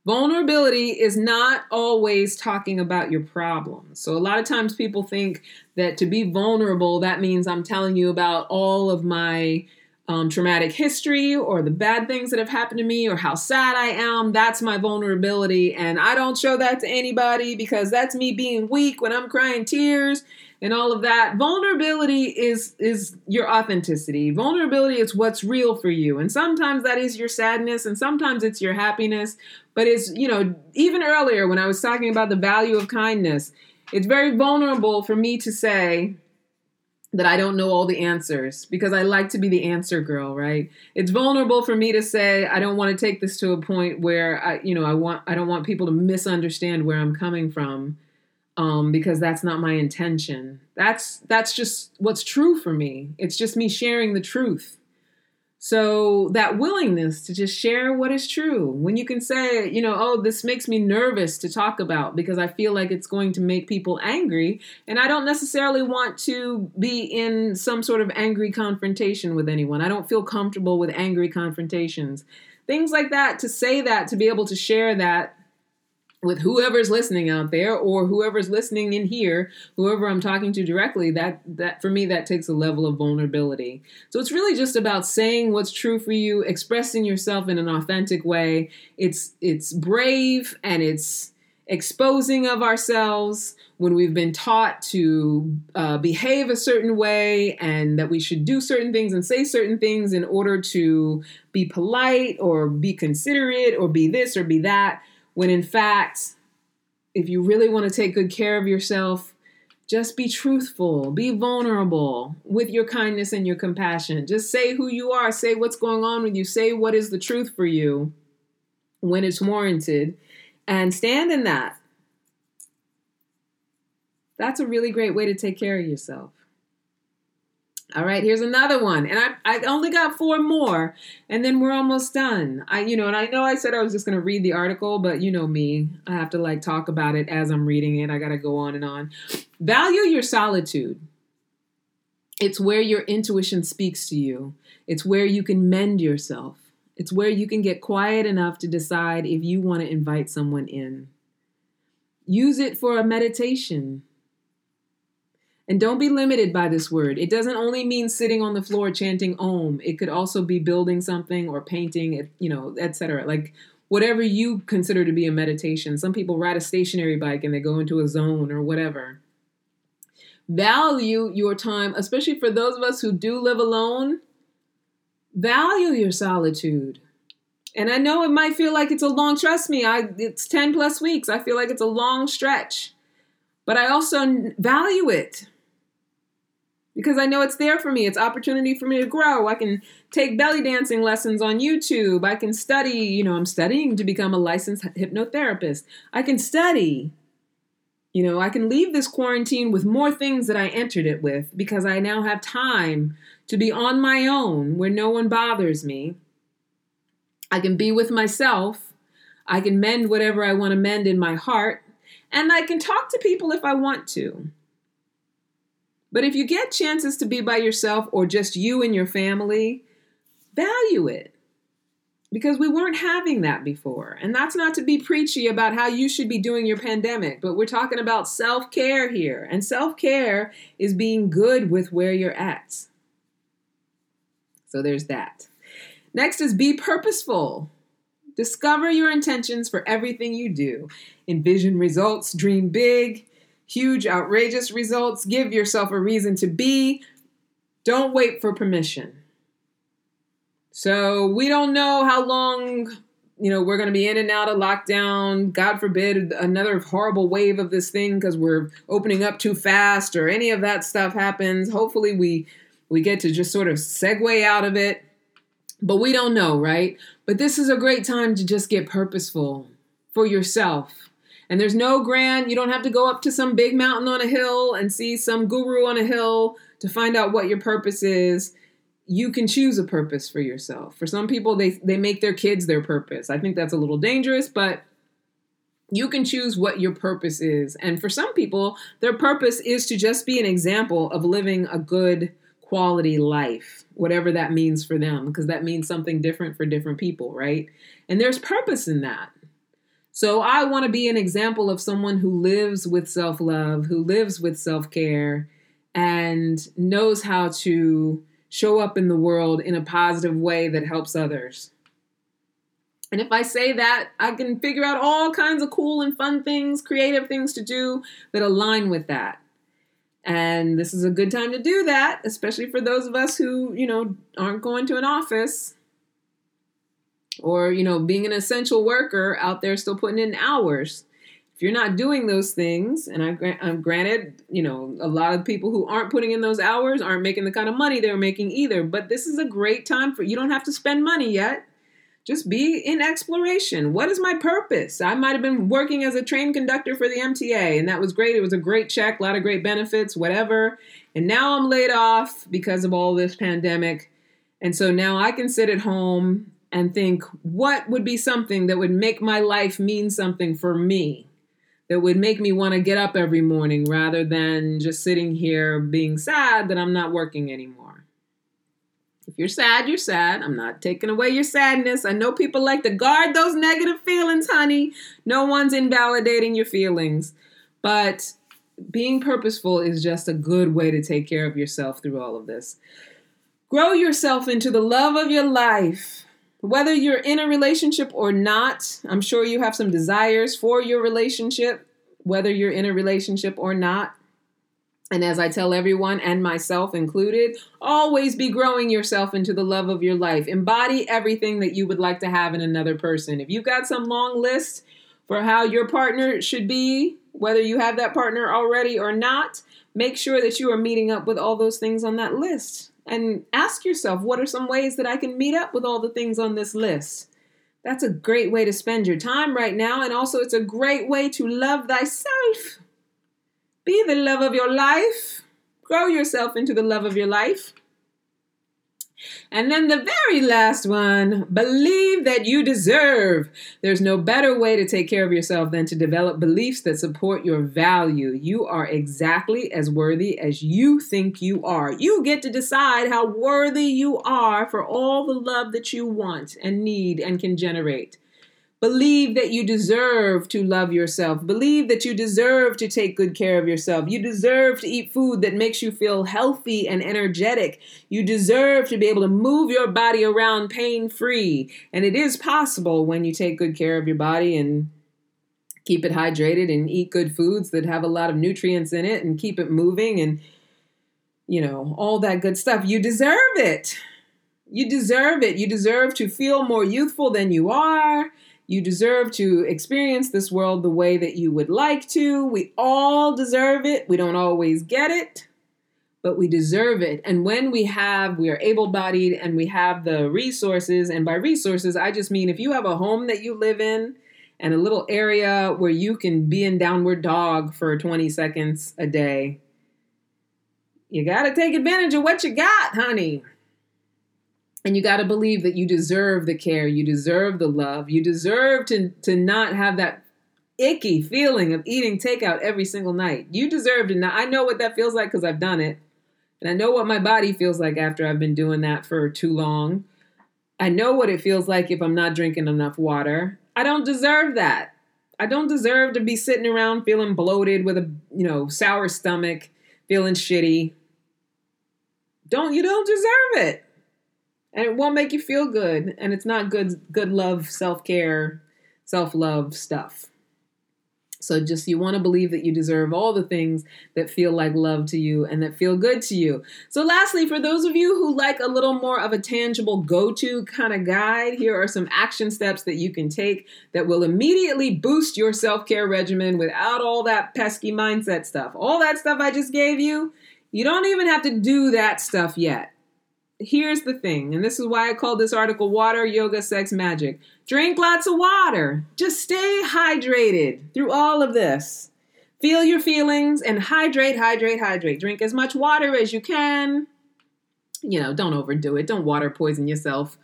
Vulnerability is not always talking about your problems. So, a lot of times people think that to be vulnerable, that means I'm telling you about all of my um, traumatic history or the bad things that have happened to me or how sad I am. That's my vulnerability. And I don't show that to anybody because that's me being weak when I'm crying tears and all of that. Vulnerability is is your authenticity. Vulnerability is what's real for you. And sometimes that is your sadness and sometimes it's your happiness. But it's, you know, even earlier when I was talking about the value of kindness, it's very vulnerable for me to say that I don't know all the answers because I like to be the answer girl, right? It's vulnerable for me to say I don't want to take this to a point where I, you know, I want I don't want people to misunderstand where I'm coming from um, because that's not my intention. That's that's just what's true for me. It's just me sharing the truth. So that willingness to just share what is true. When you can say, you know, oh, this makes me nervous to talk about because I feel like it's going to make people angry, and I don't necessarily want to be in some sort of angry confrontation with anyone. I don't feel comfortable with angry confrontations. Things like that to say that to be able to share that with whoever's listening out there or whoever's listening in here whoever i'm talking to directly that that for me that takes a level of vulnerability. So it's really just about saying what's true for you expressing yourself in an authentic way. It's it's brave and it's exposing of ourselves when we've been taught to uh, behave a certain way and that we should do certain things and say certain things in order to be polite or be considerate or be this or be that when in fact, if you really want to take good care of yourself, just be truthful, be vulnerable with your kindness and your compassion. Just say who you are, say what's going on with you, say what is the truth for you when it's warranted, and stand in that. That's a really great way to take care of yourself. All right, here's another one. And I, I only got four more, and then we're almost done. I, you know, and I know I said I was just going to read the article, but you know me. I have to like talk about it as I'm reading it. I got to go on and on. Value your solitude. It's where your intuition speaks to you, it's where you can mend yourself, it's where you can get quiet enough to decide if you want to invite someone in. Use it for a meditation and don't be limited by this word. It doesn't only mean sitting on the floor chanting Om. It could also be building something or painting, you know, etc. Like whatever you consider to be a meditation. Some people ride a stationary bike and they go into a zone or whatever. Value your time, especially for those of us who do live alone. Value your solitude. And I know it might feel like it's a long, trust me, I it's 10 plus weeks. I feel like it's a long stretch. But I also value it because I know it's there for me. It's opportunity for me to grow. I can take belly dancing lessons on YouTube. I can study, you know, I'm studying to become a licensed hypnotherapist. I can study. You know, I can leave this quarantine with more things that I entered it with because I now have time to be on my own where no one bothers me. I can be with myself. I can mend whatever I want to mend in my heart. And I can talk to people if I want to. But if you get chances to be by yourself or just you and your family, value it. Because we weren't having that before. And that's not to be preachy about how you should be doing your pandemic, but we're talking about self care here. And self care is being good with where you're at. So there's that. Next is be purposeful. Discover your intentions for everything you do. Envision results, dream big, huge, outrageous results. Give yourself a reason to be. Don't wait for permission. So we don't know how long, you know, we're going to be in and out of lockdown. God forbid another horrible wave of this thing because we're opening up too fast or any of that stuff happens. Hopefully we we get to just sort of segue out of it. But we don't know, right? But this is a great time to just get purposeful for yourself. And there's no grand, you don't have to go up to some big mountain on a hill and see some guru on a hill to find out what your purpose is. You can choose a purpose for yourself. For some people, they, they make their kids their purpose. I think that's a little dangerous, but you can choose what your purpose is. And for some people, their purpose is to just be an example of living a good quality life, whatever that means for them, because that means something different for different people, right? And there's purpose in that. So I want to be an example of someone who lives with self love, who lives with self care, and knows how to show up in the world in a positive way that helps others. And if I say that, I can figure out all kinds of cool and fun things, creative things to do that align with that. And this is a good time to do that, especially for those of us who, you know, aren't going to an office or, you know, being an essential worker out there still putting in hours. If you're not doing those things, and I, I'm um, granted, you know, a lot of people who aren't putting in those hours aren't making the kind of money they're making either. But this is a great time for you don't have to spend money yet just be in exploration. What is my purpose? I might have been working as a train conductor for the MTA, and that was great. It was a great check, a lot of great benefits, whatever. And now I'm laid off because of all this pandemic. And so now I can sit at home and think, what would be something that would make my life mean something for me? That would make me want to get up every morning rather than just sitting here being sad that I'm not working anymore. If you're sad, you're sad. I'm not taking away your sadness. I know people like to guard those negative feelings, honey. No one's invalidating your feelings. But being purposeful is just a good way to take care of yourself through all of this. Grow yourself into the love of your life. Whether you're in a relationship or not, I'm sure you have some desires for your relationship, whether you're in a relationship or not. And as I tell everyone, and myself included, always be growing yourself into the love of your life. Embody everything that you would like to have in another person. If you've got some long list for how your partner should be, whether you have that partner already or not, make sure that you are meeting up with all those things on that list. And ask yourself, what are some ways that I can meet up with all the things on this list? That's a great way to spend your time right now. And also, it's a great way to love thyself. Be the love of your life. Grow yourself into the love of your life. And then the very last one believe that you deserve. There's no better way to take care of yourself than to develop beliefs that support your value. You are exactly as worthy as you think you are. You get to decide how worthy you are for all the love that you want and need and can generate. Believe that you deserve to love yourself. Believe that you deserve to take good care of yourself. You deserve to eat food that makes you feel healthy and energetic. You deserve to be able to move your body around pain free. And it is possible when you take good care of your body and keep it hydrated and eat good foods that have a lot of nutrients in it and keep it moving and, you know, all that good stuff. You deserve it. You deserve it. You deserve to feel more youthful than you are. You deserve to experience this world the way that you would like to. We all deserve it. We don't always get it, but we deserve it. And when we have, we are able bodied and we have the resources. And by resources, I just mean if you have a home that you live in and a little area where you can be in downward dog for 20 seconds a day, you got to take advantage of what you got, honey. And you got to believe that you deserve the care, you deserve the love, you deserve to, to not have that icky feeling of eating takeout every single night. You deserve to not. I know what that feels like because I've done it. And I know what my body feels like after I've been doing that for too long. I know what it feels like if I'm not drinking enough water. I don't deserve that. I don't deserve to be sitting around feeling bloated with a, you know, sour stomach, feeling shitty. Don't you don't deserve it and it won't make you feel good and it's not good good love self-care self-love stuff so just you want to believe that you deserve all the things that feel like love to you and that feel good to you. So lastly, for those of you who like a little more of a tangible go-to kind of guide, here are some action steps that you can take that will immediately boost your self-care regimen without all that pesky mindset stuff. All that stuff I just gave you, you don't even have to do that stuff yet here's the thing, and this is why I called this article Water, Yoga, Sex, Magic. Drink lots of water. Just stay hydrated through all of this. Feel your feelings and hydrate, hydrate, hydrate. Drink as much water as you can. You know, don't overdo it. Don't water poison yourself.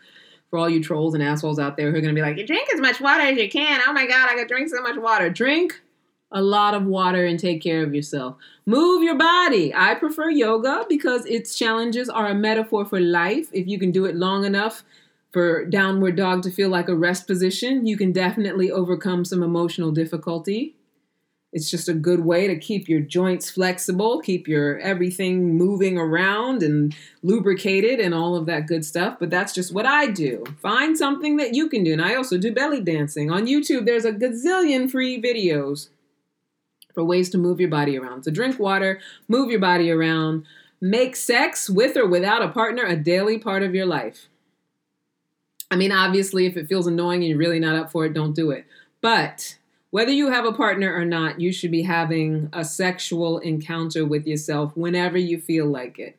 For all you trolls and assholes out there who are going to be like, you drink as much water as you can. Oh my God, I could drink so much water. Drink a lot of water and take care of yourself. Move your body. I prefer yoga because its challenges are a metaphor for life. If you can do it long enough for downward dog to feel like a rest position, you can definitely overcome some emotional difficulty. It's just a good way to keep your joints flexible, keep your everything moving around and lubricated and all of that good stuff. But that's just what I do. Find something that you can do. And I also do belly dancing. On YouTube, there's a gazillion free videos for ways to move your body around. So drink water, move your body around, make sex with or without a partner a daily part of your life. I mean, obviously, if it feels annoying and you're really not up for it, don't do it. But whether you have a partner or not, you should be having a sexual encounter with yourself whenever you feel like it.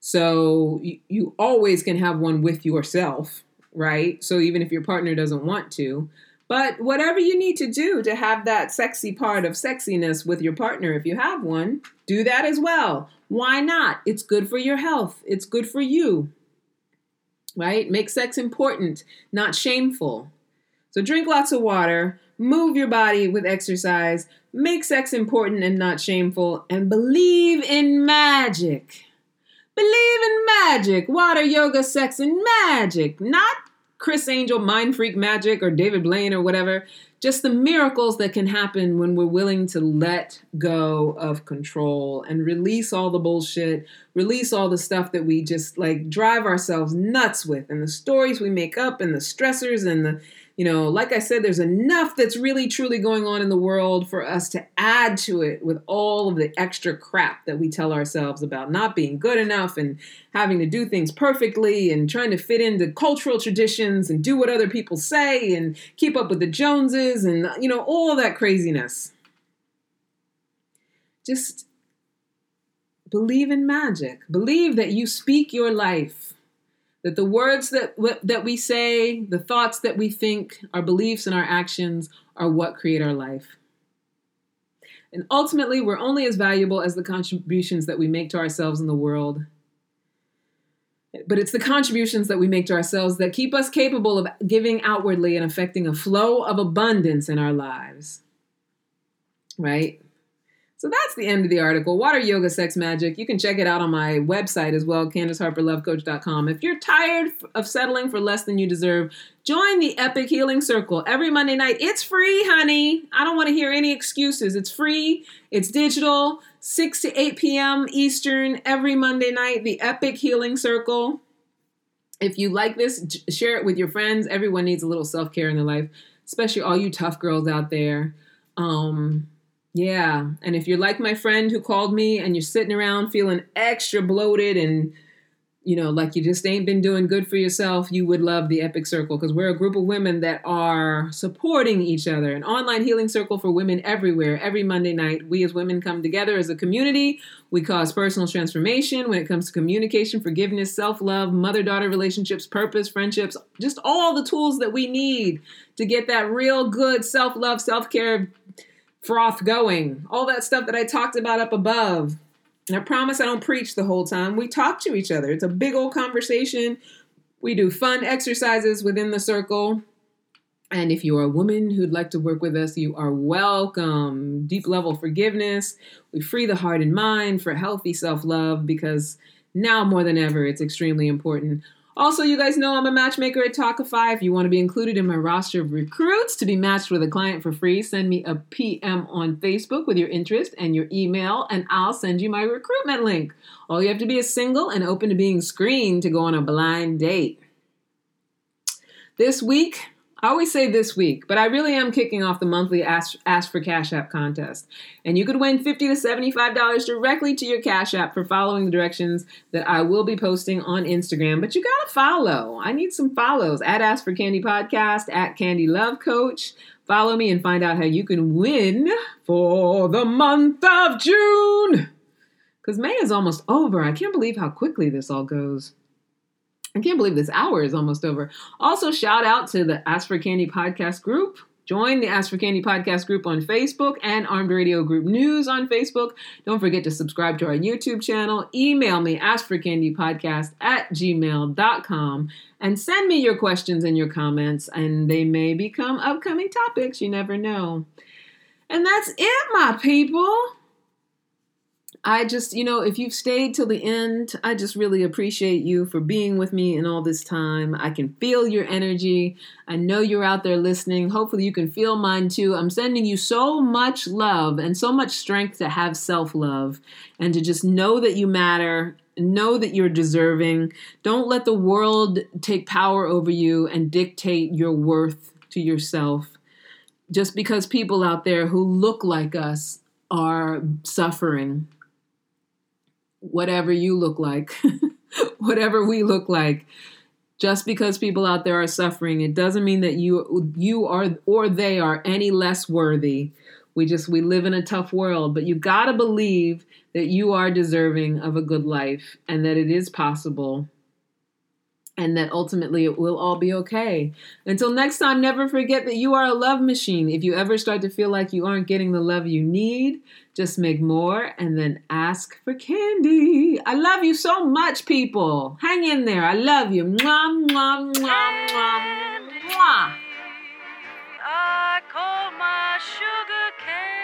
So you, you always can have one with yourself, right? So even if your partner doesn't want to, but whatever you need to do to have that sexy part of sexiness with your partner, if you have one, do that as well. Why not? It's good for your health, it's good for you, right? Make sex important, not shameful. So drink lots of water, move your body with exercise, make sex important and not shameful, and believe in magic. Believe in magic, water, yoga, sex, and magic, not Criss Angel, Mind Freak Magic, or David Blaine, or whatever. Just the miracles that can happen when we're willing to let go of control and release all the bullshit, release all the stuff that we just like drive ourselves nuts with, and the stories we make up, and the stressors, and the you know, like I said, there's enough that's really truly going on in the world for us to add to it with all of the extra crap that we tell ourselves about not being good enough and having to do things perfectly and trying to fit into cultural traditions and do what other people say and keep up with the Joneses and, you know, all that craziness. Just believe in magic. Believe that you speak your life that the words that that we say, the thoughts that we think, our beliefs and our actions are what create our life. And ultimately, we're only as valuable as the contributions that we make to ourselves in the world. But it's the contributions that we make to ourselves that keep us capable of giving outwardly and affecting a flow of abundance in our lives. Right? So that's the end of the article. Water Yoga Sex Magic. You can check it out on my website as well, CandiceHarperLoveCoach.com. If you're tired of settling for less than you deserve, join the Epic Healing Circle every Monday night. It's free, honey. I don't want to hear any excuses. It's free, it's digital, 6 to 8 p.m. Eastern every Monday night. The Epic Healing Circle. If you like this, share it with your friends. Everyone needs a little self care in their life, especially all you tough girls out there. Um, yeah. And if you're like my friend who called me and you're sitting around feeling extra bloated and, you know, like you just ain't been doing good for yourself, you would love the Epic Circle because we're a group of women that are supporting each other. An online healing circle for women everywhere. Every Monday night, we as women come together as a community. We cause personal transformation when it comes to communication, forgiveness, self love, mother daughter relationships, purpose, friendships, just all the tools that we need to get that real good self love, self care froth going, all that stuff that I talked about up above. And I promise I don't preach the whole time. We talk to each other. It's a big old conversation. We do fun exercises within the circle. And if you are a woman who'd like to work with us, you are welcome. Deep level forgiveness. We free the heart and mind for healthy self love because now more than ever, it's extremely important. Also, you guys know I'm a matchmaker at Tawkify. If you want to be included in my roster of recruits to be matched with a client for free, send me a PM on Facebook with your interest and your email, and I'll send you my recruitment link. All you have to be is single and open to being screened to go on a blind date. This week, I always say this week, but I really am kicking off the monthly Ask, Ask for Cash App contest. And you could win 50 to $75 directly to your Cash App for following the directions that I will be posting on Instagram. But you gotta follow. I need some follows at Ask for Candy Podcast, at Candy Love Coach. Follow me and find out how you can win for the month of June. Because May is almost over. I can't believe how quickly this all goes. I can't believe this hour is almost over. Also, shout out to the Ask for Candy podcast group. Join the Ask for Candy podcast group on Facebook and Armed Radio Group News on Facebook. Don't forget to subscribe to our YouTube channel. Email me, askforcandypodcast at gmail.com, and send me your questions and your comments, and they may become upcoming topics. You never know. And that's it, my people. I just, you know, if you've stayed till the end, I just really appreciate you for being with me in all this time. I can feel your energy. I know you're out there listening. Hopefully, you can feel mine too. I'm sending you so much love and so much strength to have self love and to just know that you matter. Know that you're deserving. Don't let the world take power over you and dictate your worth to yourself. Just because people out there who look like us are suffering whatever you look like, whatever we look like. Just because people out there are suffering, it doesn't mean that you you are or they are any less worthy. We just we live in a tough world, but you got to believe that you are deserving of a good life and that it is possible and that ultimately it will all be okay. Until next time, never forget that you are a love machine. If you ever start to feel like you aren't getting the love you need, just make more and then ask for candy. I love you so much, people. Hang in there. I love you. Mwah, mwah, mwah, mwah, mwah. I call my sugar.